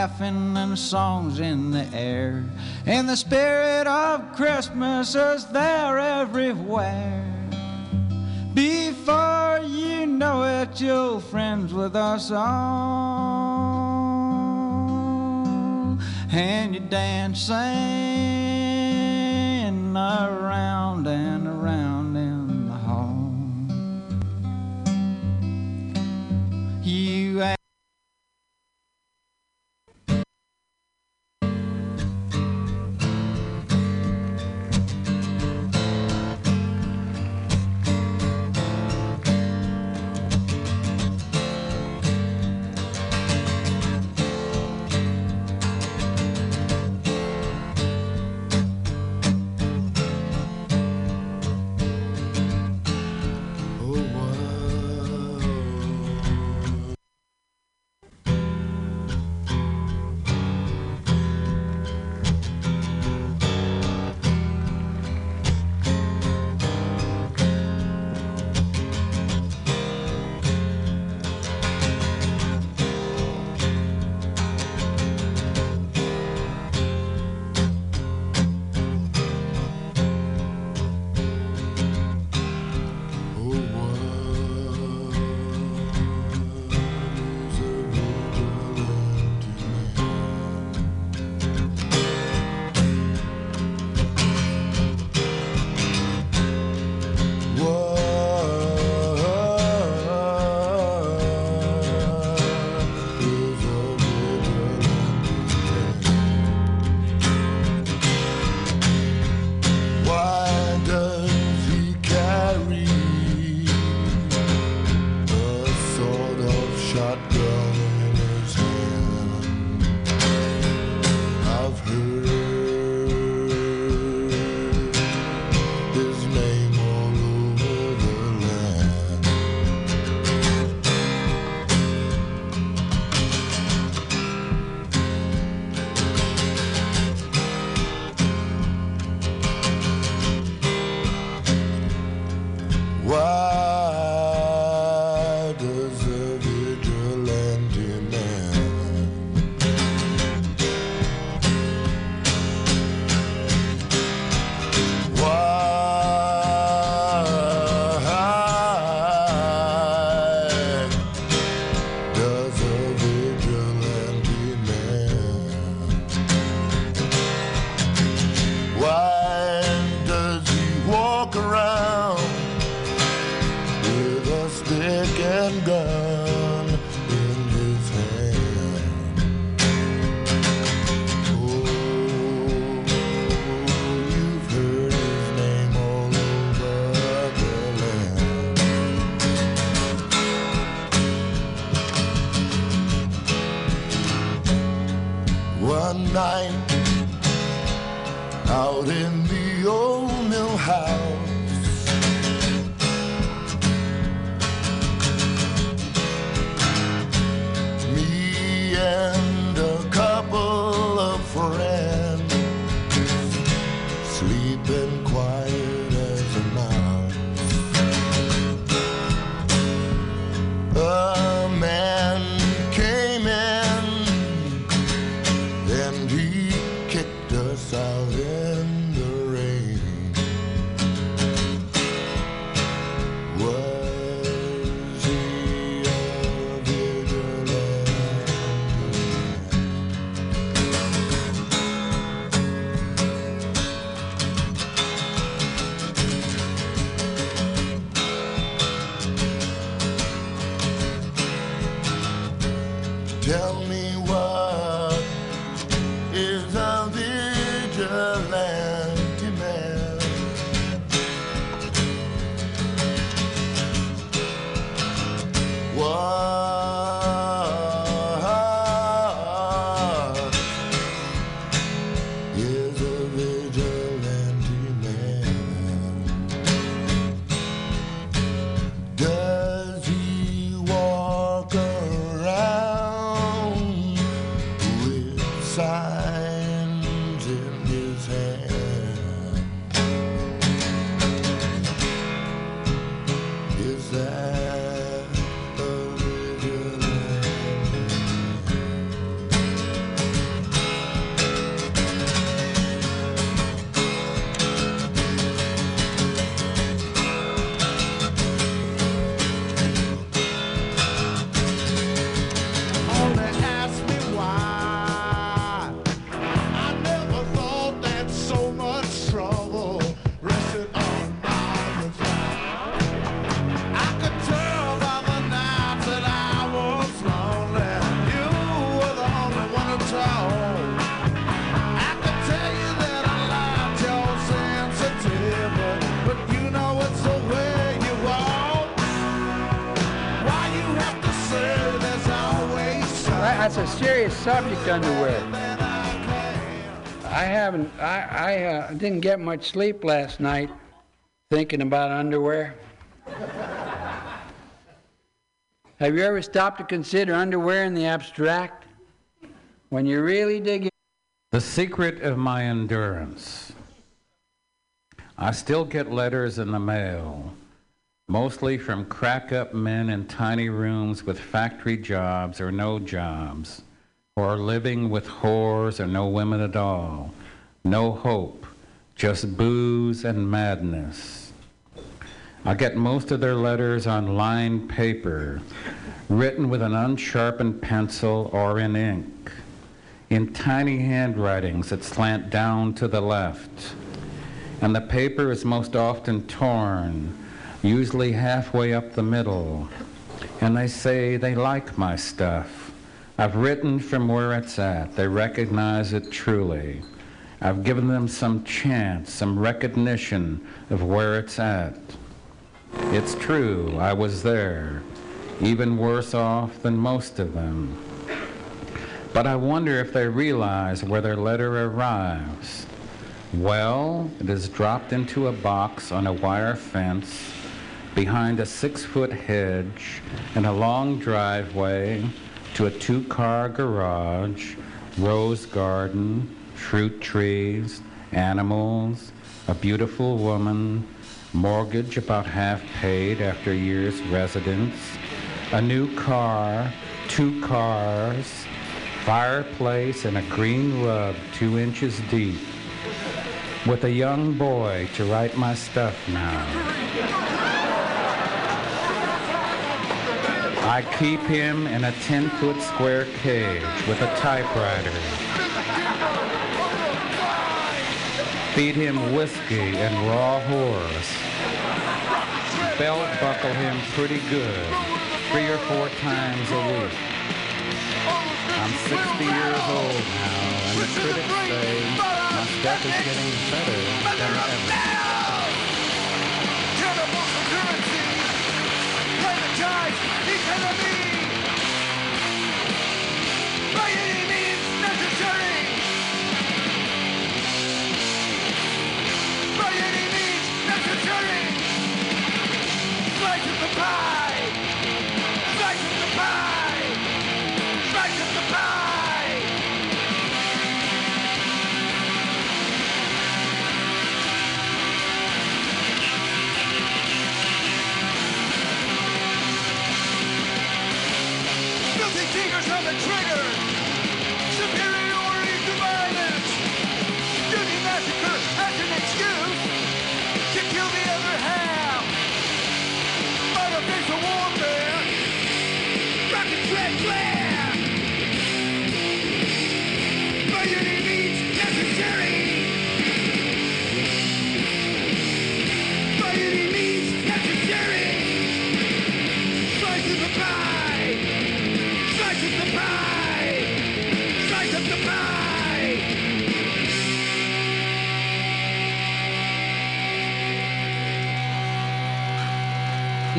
laughing and songs in the air. And the spirit of Christmas is there everywhere. Before you know it, you're friends with us all. And you're dancing around and serious underwear. I haven't, I, I uh, didn't get much sleep last night thinking about underwear. Have you ever stopped to consider underwear in the abstract? When you really dig in. The secret of my endurance. I still get letters in the mail, mostly from crack up men in tiny rooms with factory jobs or no jobs, or living with whores or no women at all. No hope, just booze and madness. I get most of their letters on lined paper, written with an unsharpened pencil or in ink in tiny handwritings that slant down to the left. And the paper is most often torn, usually halfway up the middle. And they say they like my stuff. I've written from where it's at. They recognize it truly. I've given them some chance, some recognition of where it's at. It's true, I was there, even worse off than most of them. But I wonder if they realize where their letter arrives. Well, it is dropped into a box on a wire fence behind a six-foot hedge in a long driveway to a two-car garage, rose garden, fruit trees, animals, a beautiful woman, mortgage about half paid after a year's residence, a new car, two cars, fireplace and a green rug two inches deep, with a young boy to write my stuff now. I keep him in a 10-foot square cage with a typewriter. Feed him whiskey and raw horse. Belt buckle him pretty good, three or four times a week. I'm 60 years old now, and the critics say my stuff is getting better than ever. Privatize economy! Fingers on the trigger.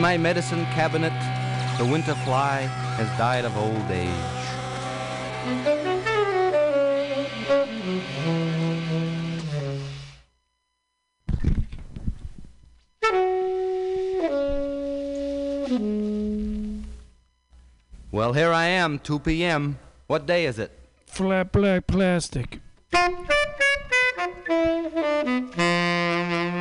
In my medicine cabinet, the winter fly has died of old age. Well, here I am, 2 p.m. What day is it? Flat black plastic.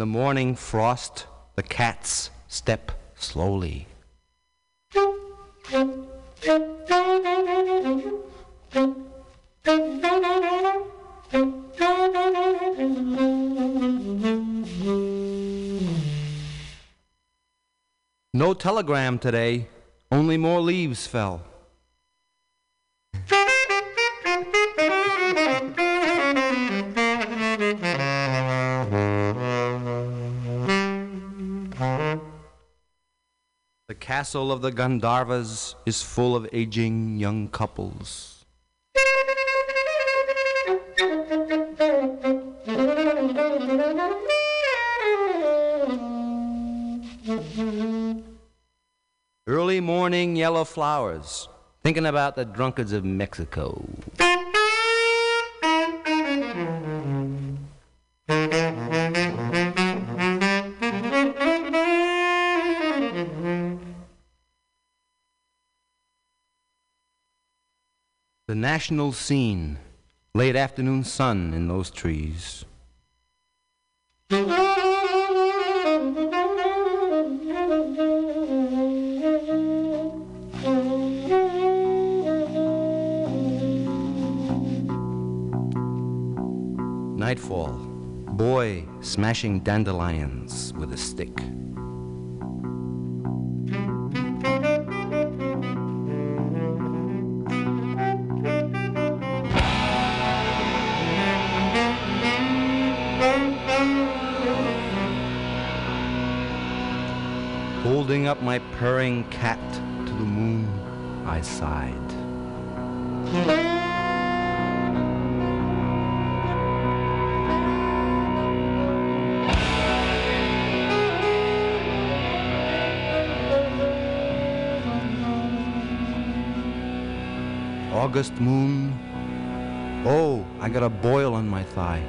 the morning frost, the cats step slowly. No telegram today, only more leaves fell. Castle of the Gandharvas is full of aging young couples. Early morning yellow flowers, thinking about the drunkards of Mexico. National scene, late afternoon sun in those trees. Nightfall, boy smashing dandelions with a stick. Purring cat to the moon, I sighed. August moon. Oh, I got a boil on my thigh.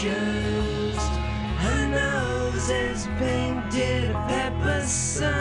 Shoes. Her nose is painted pepper sunlight.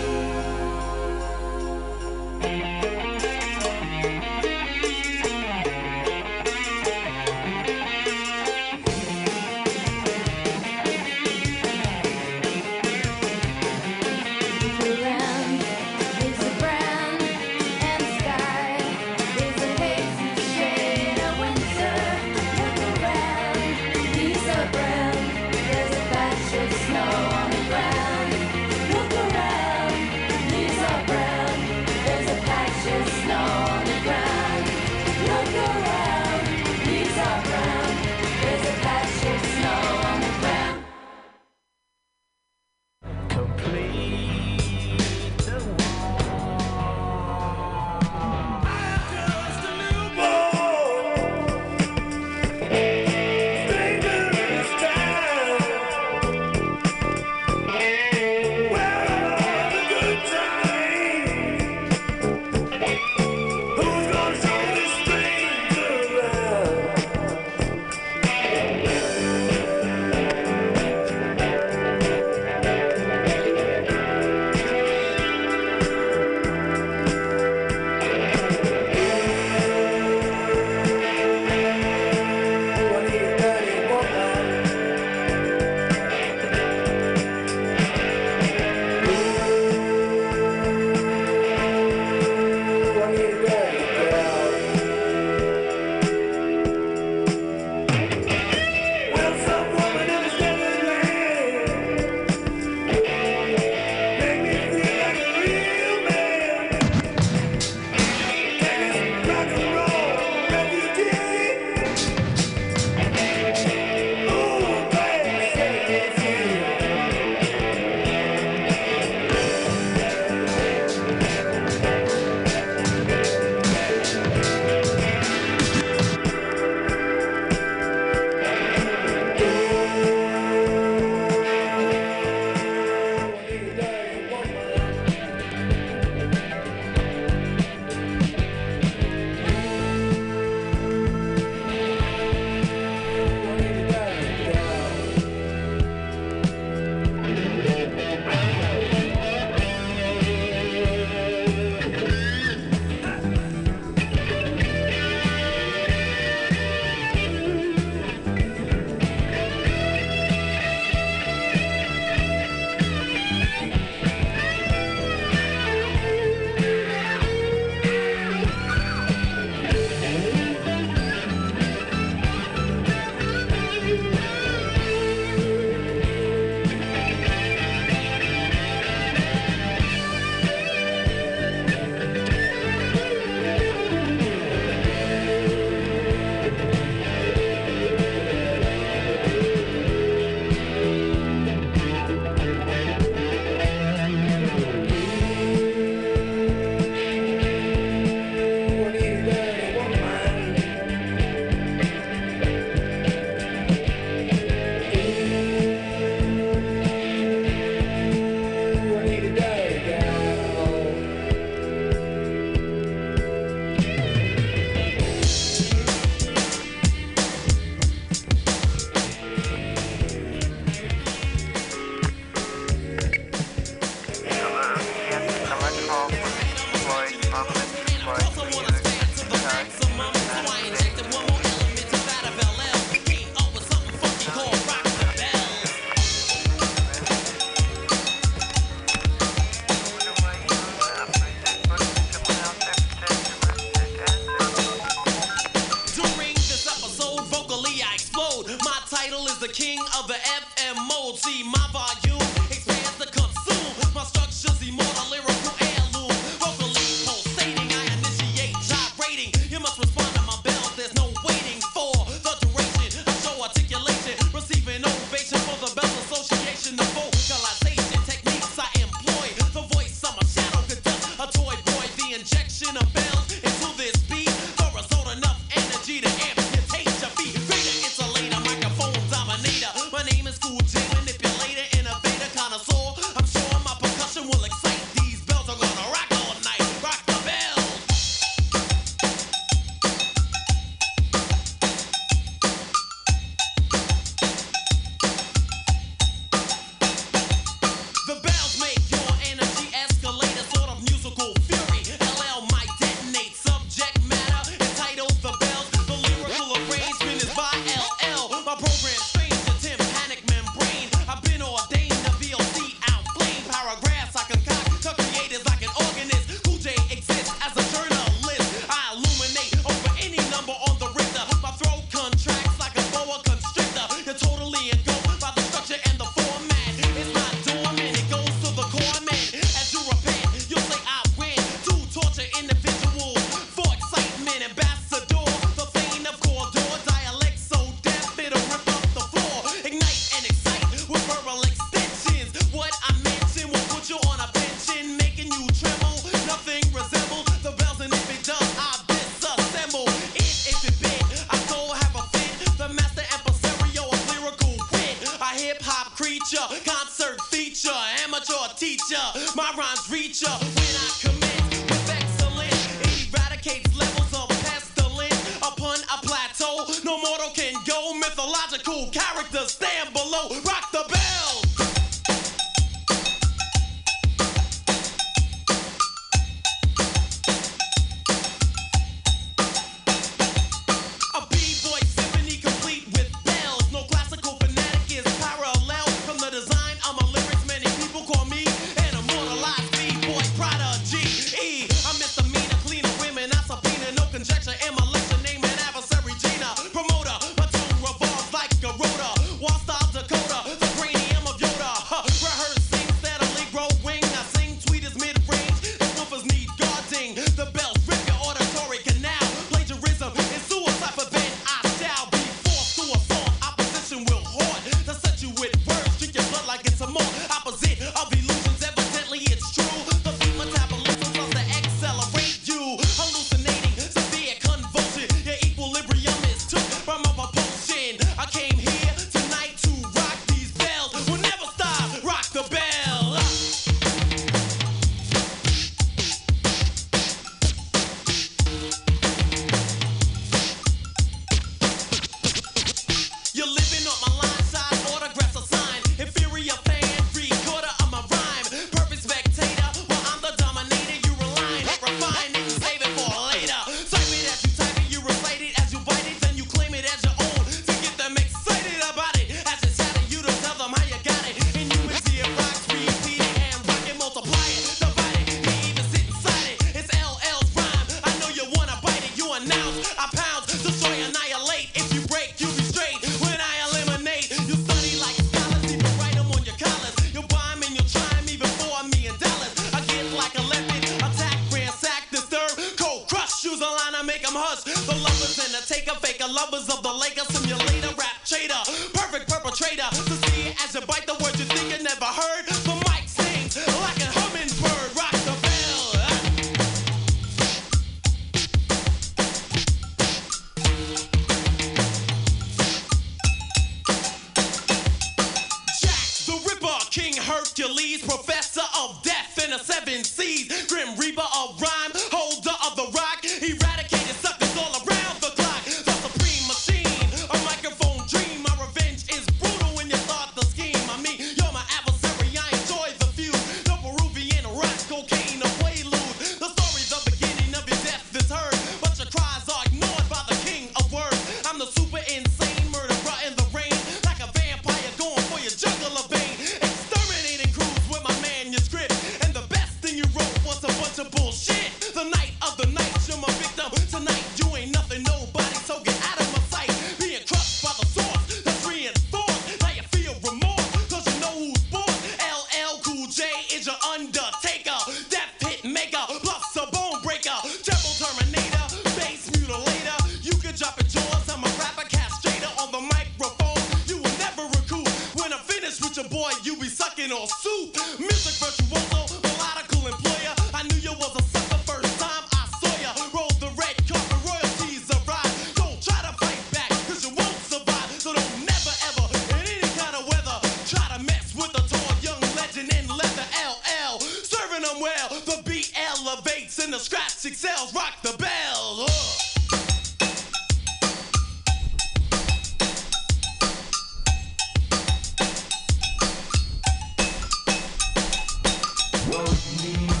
Teacher,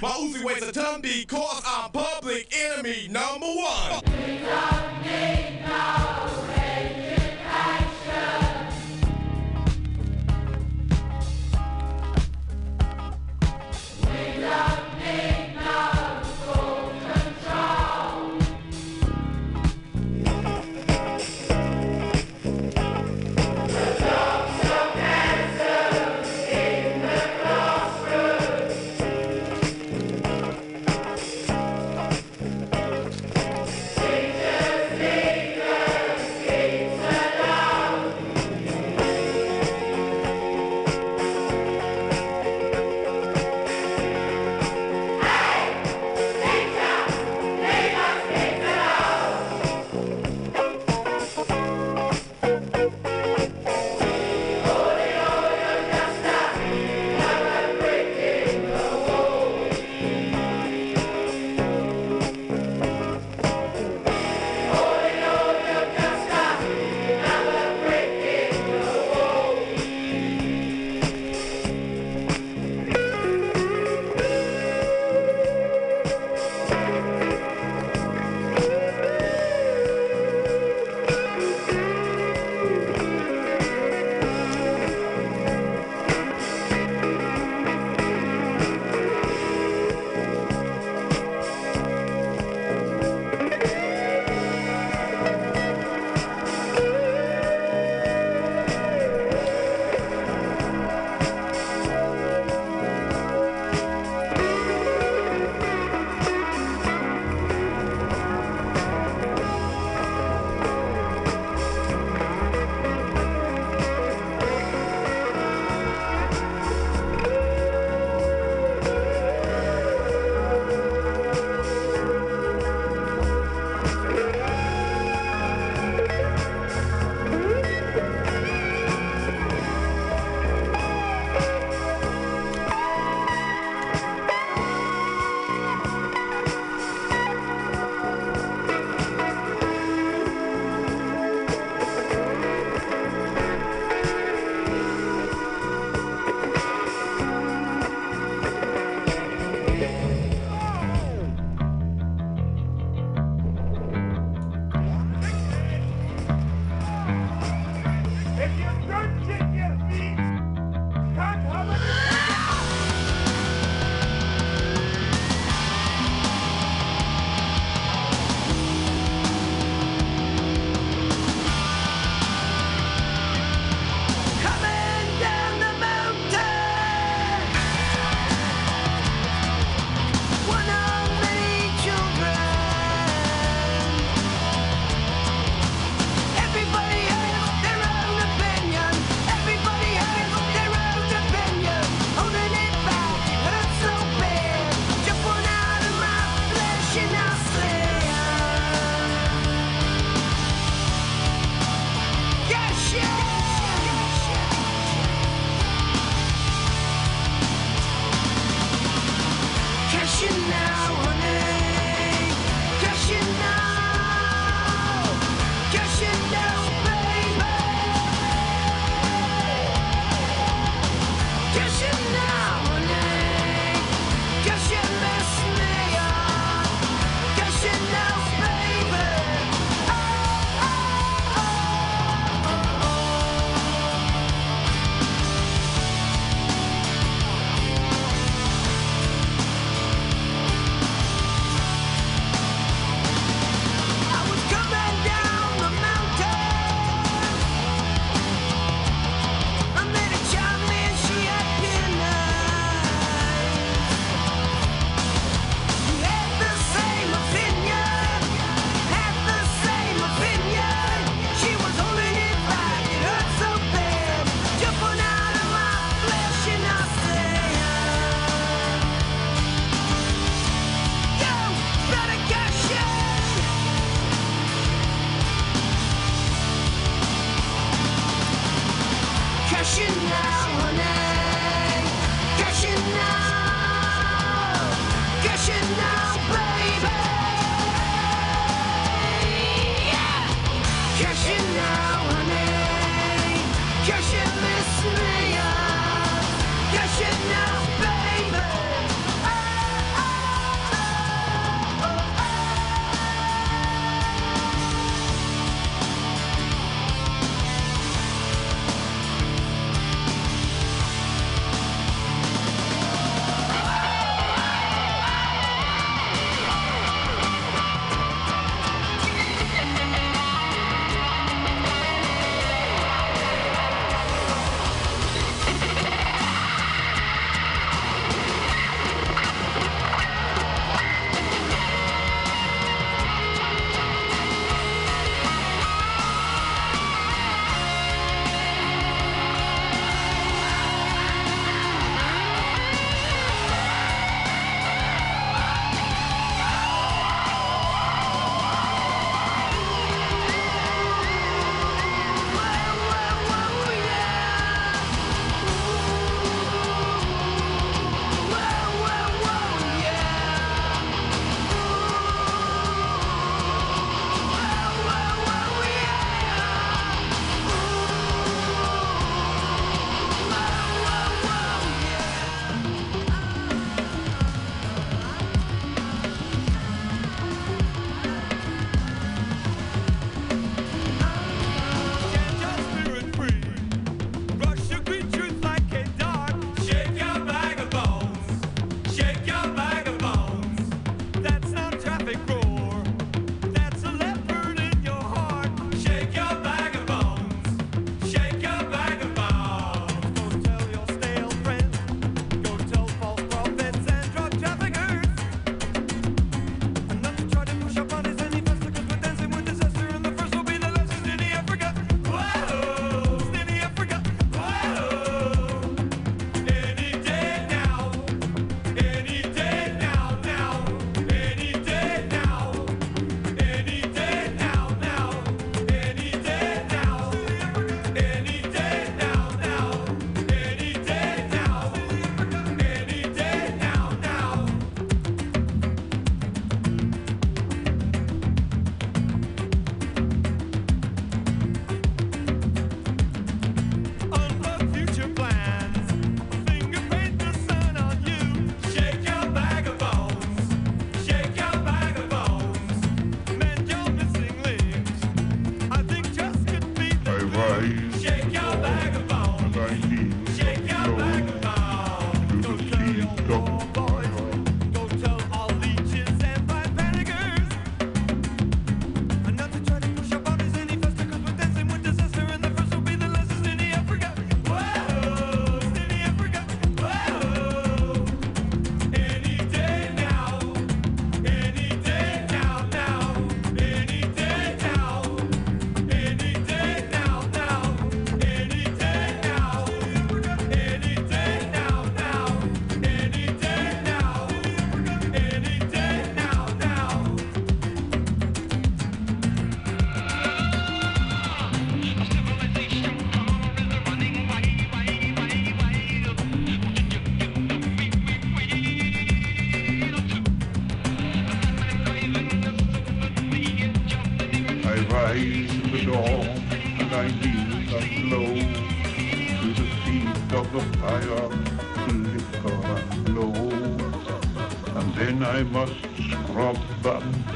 My Uzi weighs a ton because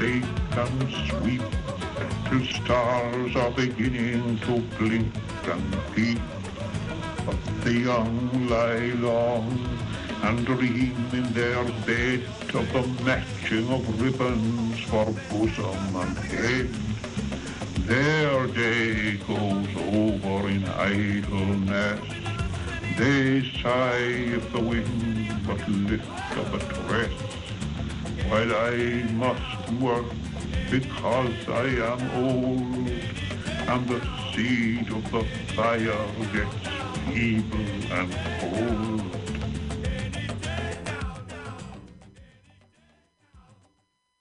bake and sweep till stars are beginning to blink and peep. But the young lie long and dream in their bed of the matching of ribbons for bosom and head. Their day goes over in idleness. They sigh if the wind but lift up a while I must work because I am old, and the seed of the fire gets feeble and cold.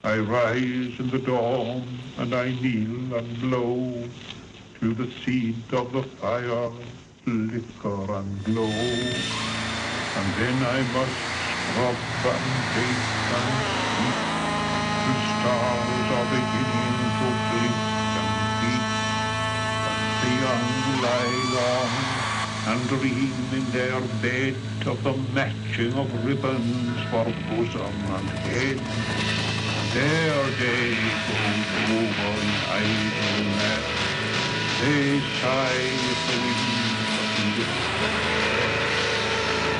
I rise in the dawn and I kneel and blow till the seed of the fire flicker and glow. And then I must scrub and bake and stars are beginning to blink and. But the young lie long and dream in their bed of the matching of ribbons for bosom and head. Their day goes over in idleness. They sigh if the wind but lifts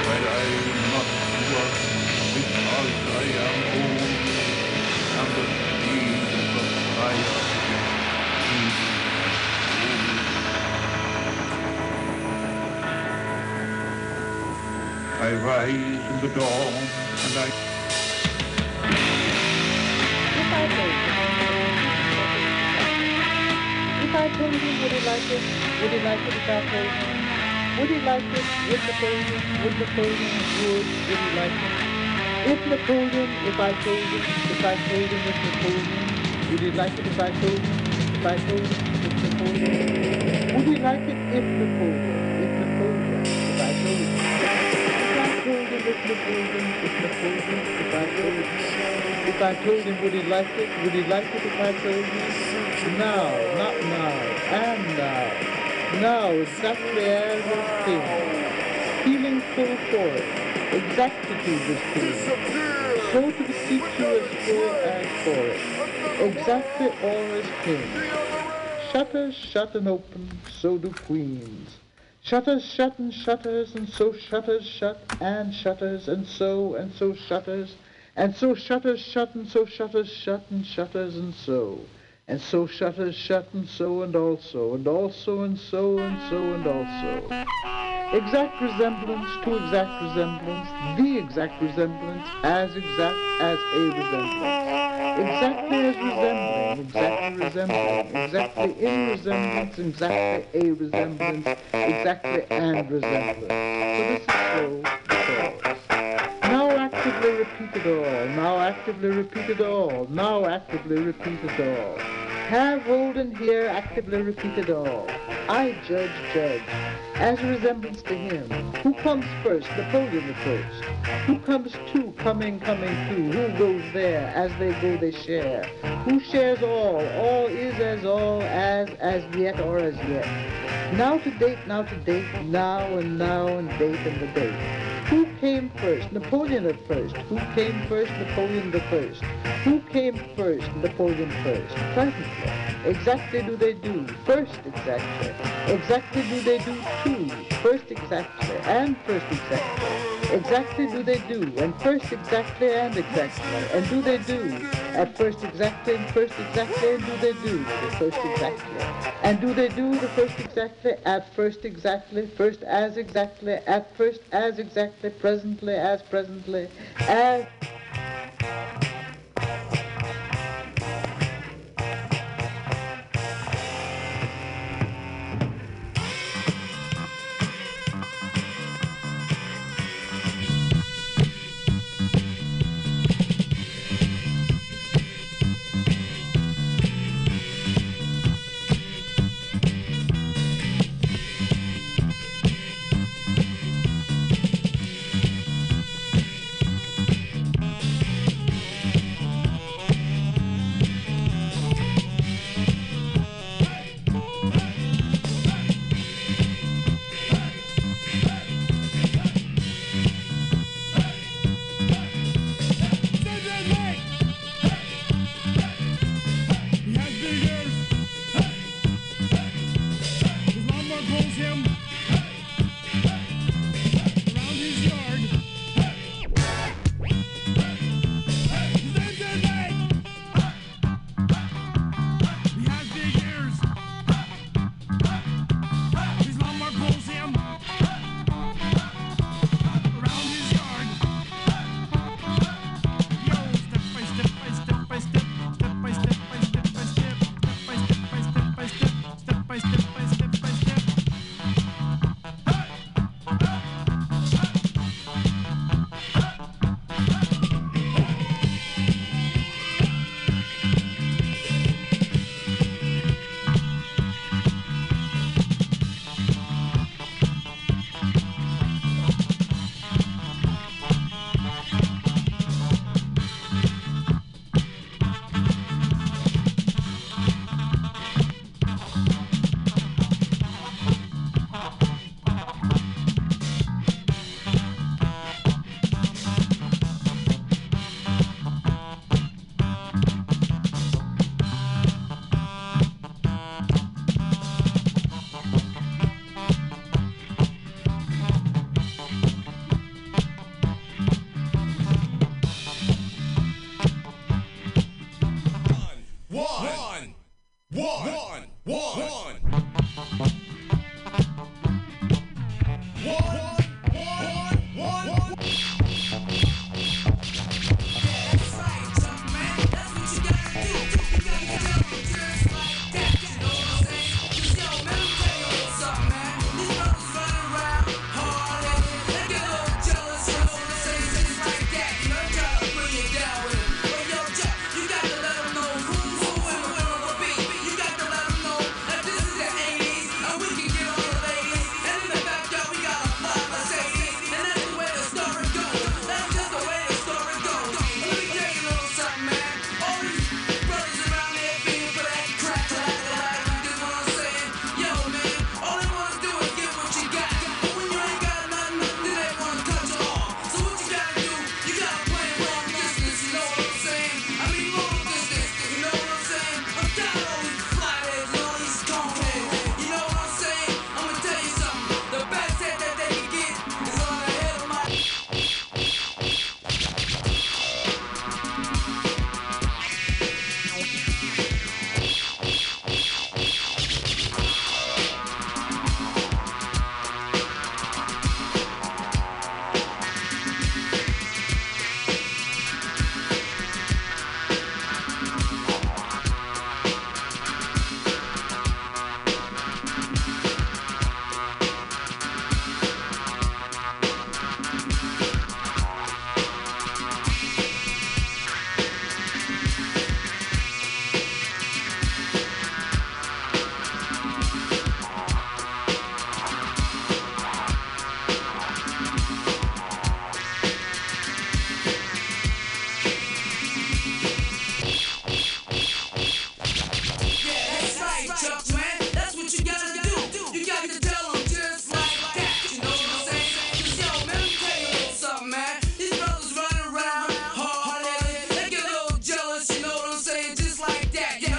But I must work because I am old, the the I rise in the dawn and I If I told you, if I told you, would he like it? Would he like it if I told? Would he like it? Would Napoleon? Would Napoleon? Would? Would he like it? If Napoleon, if I told him, if I told him with Napoleon, would he like it if I told him? If I told him with Napoleon, would he like it if Napoleon? If Napoleon, if I told him? If I told him with Napoleon, if Napoleon, if I told him? If I told him, would he like it? Would he like it if I told him? Now, not now, and now. Now, exactly as a thing. Feeling full for it. Exactitude is king. So to the teacher as full as for it. Exactly all is king. Shutters shut and open, so do queens. Shutters shut and shutters, and so shutters shut, and shutters, and so, and so shutters, and so shutters shut, and so shutters shut, and shutters, and so. And so shutters shut, and so, and also, and also, and so, and so, and also. Exact resemblance to exact resemblance, the exact resemblance, as exact as a resemblance. Exactly as resembling, exactly resembling, exactly in resemblance, exactly a resemblance, exactly and resemblance. So this is so, because. Now actively repeat it all, now actively repeat it all, now actively repeat it all. Have hold and hear, actively repeated all. I judge, judge, as a resemblance to him. Who comes first? Napoleon the first. Who comes two? Coming, coming two. Who goes there? As they go, they share. Who shares all? All is as all, as, as yet, or as yet. Now to date, now to date, now and now and date and the date. Who came first? Napoleon at first. Who came first? Napoleon the first. Who came first? Napoleon first. Presently. Exactly do they do. First exactly. Exactly do they do two, first exactly. And first exactly. Exactly do they do. And first exactly and exactly. And do they do. At first exactly and first exactly. And do they do. The first exactly. And do they do the first exactly. At first exactly. First as exactly. At first as exactly. Presently as presently. As... that. Yeah.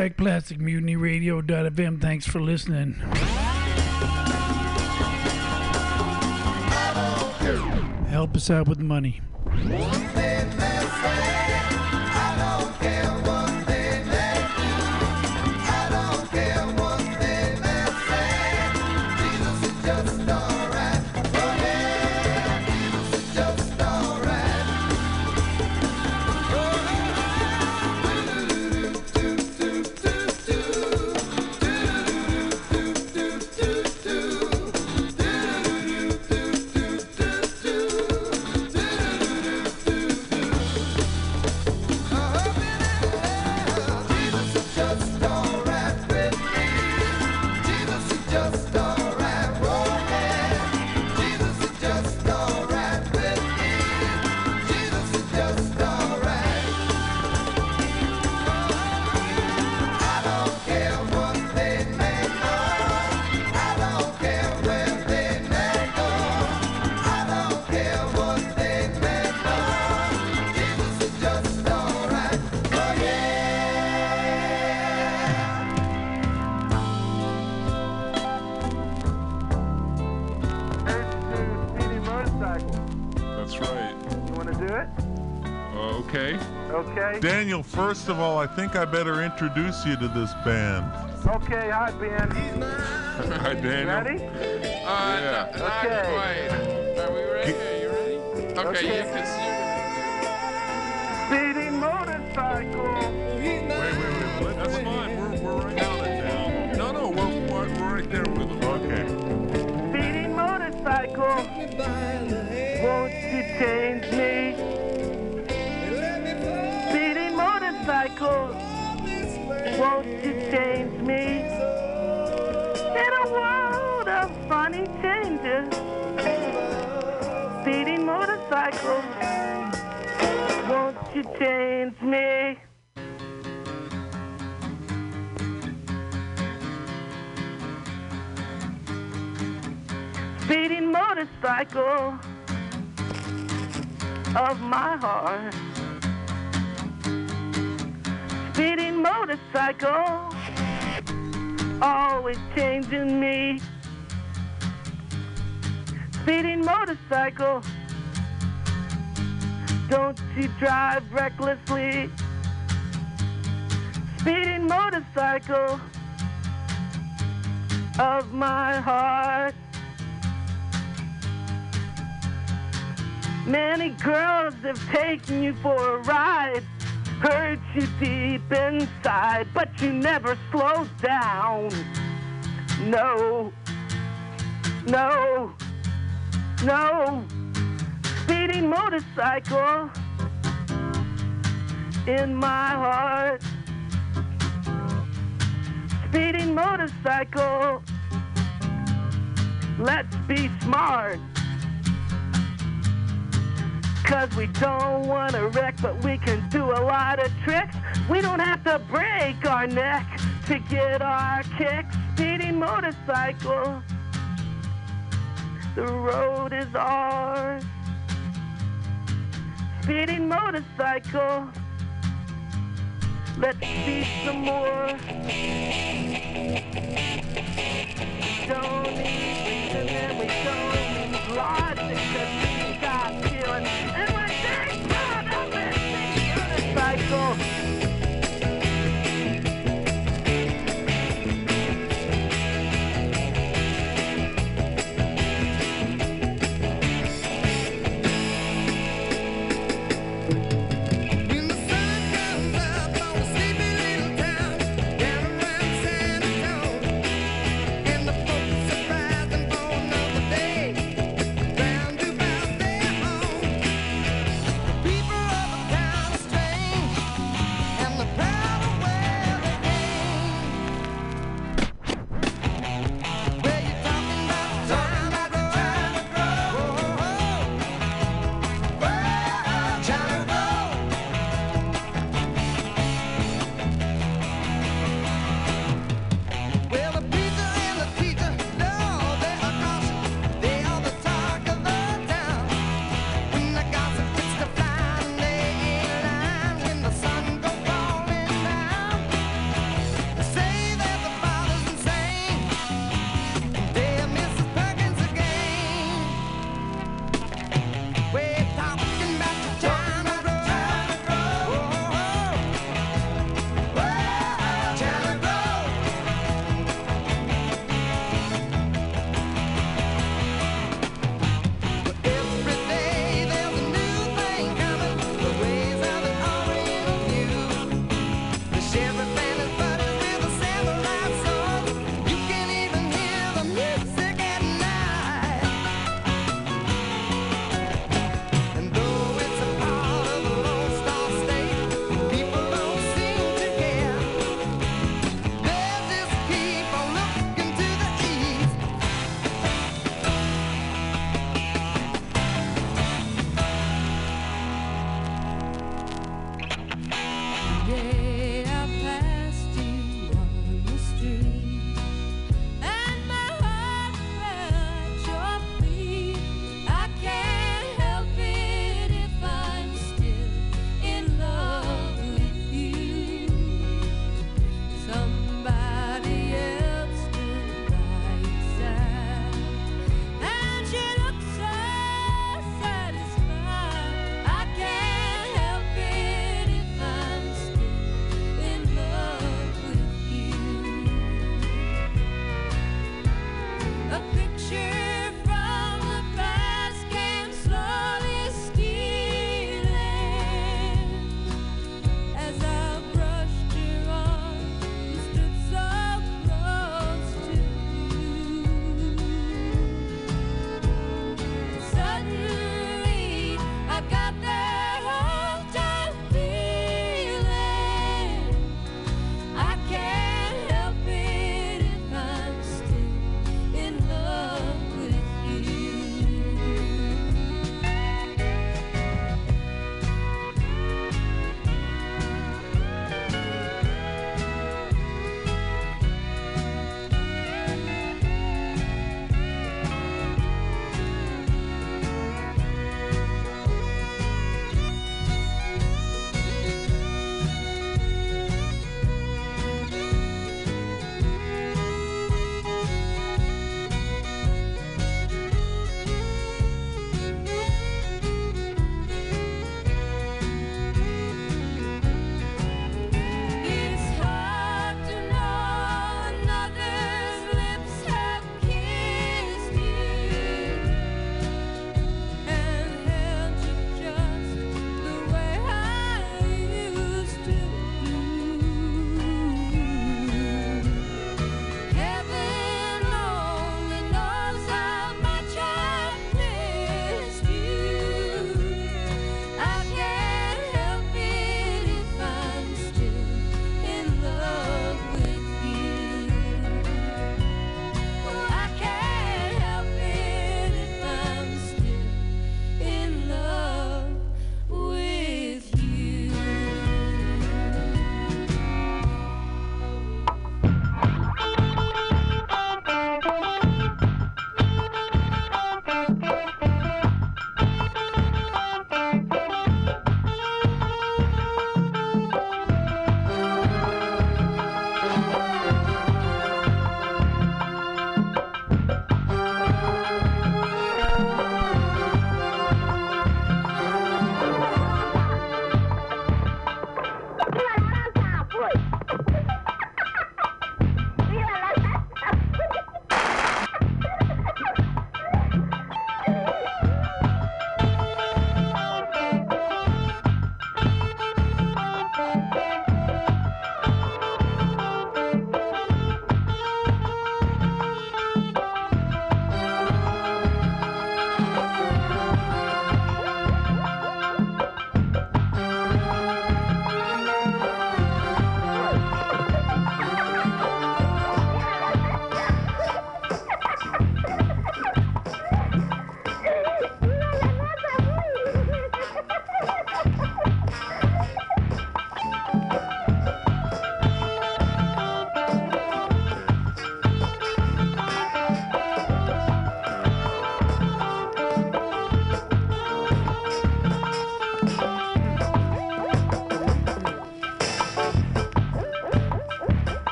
Black Plastic Mutiny Radio.fm. Thanks for listening. Help us out with money. First of all, I think I better introduce you to this band. Okay, hi, Ben. Hi, Daniel. Ready? Uh, yeah. Okay. Are we ready? Are you ready? Okay, Okay. you can Speeding Won't change me? Speeding motorcycle of my heart. Speeding motorcycle, always changing me. Speeding motorcycle, you drive recklessly. Speeding motorcycle of my heart. Many girls have taken you for a ride, hurt you deep inside, but you never slow down. No, no, no. Speeding motorcycle in my heart. Speeding motorcycle. Let's be smart. Cause we don't want to wreck, but we can do a lot of tricks. We don't have to break our neck to get our kicks. Speeding motorcycle. The road is ours. Speeding motorcycle. Let's see some more. Don't need reason and we don't need logic.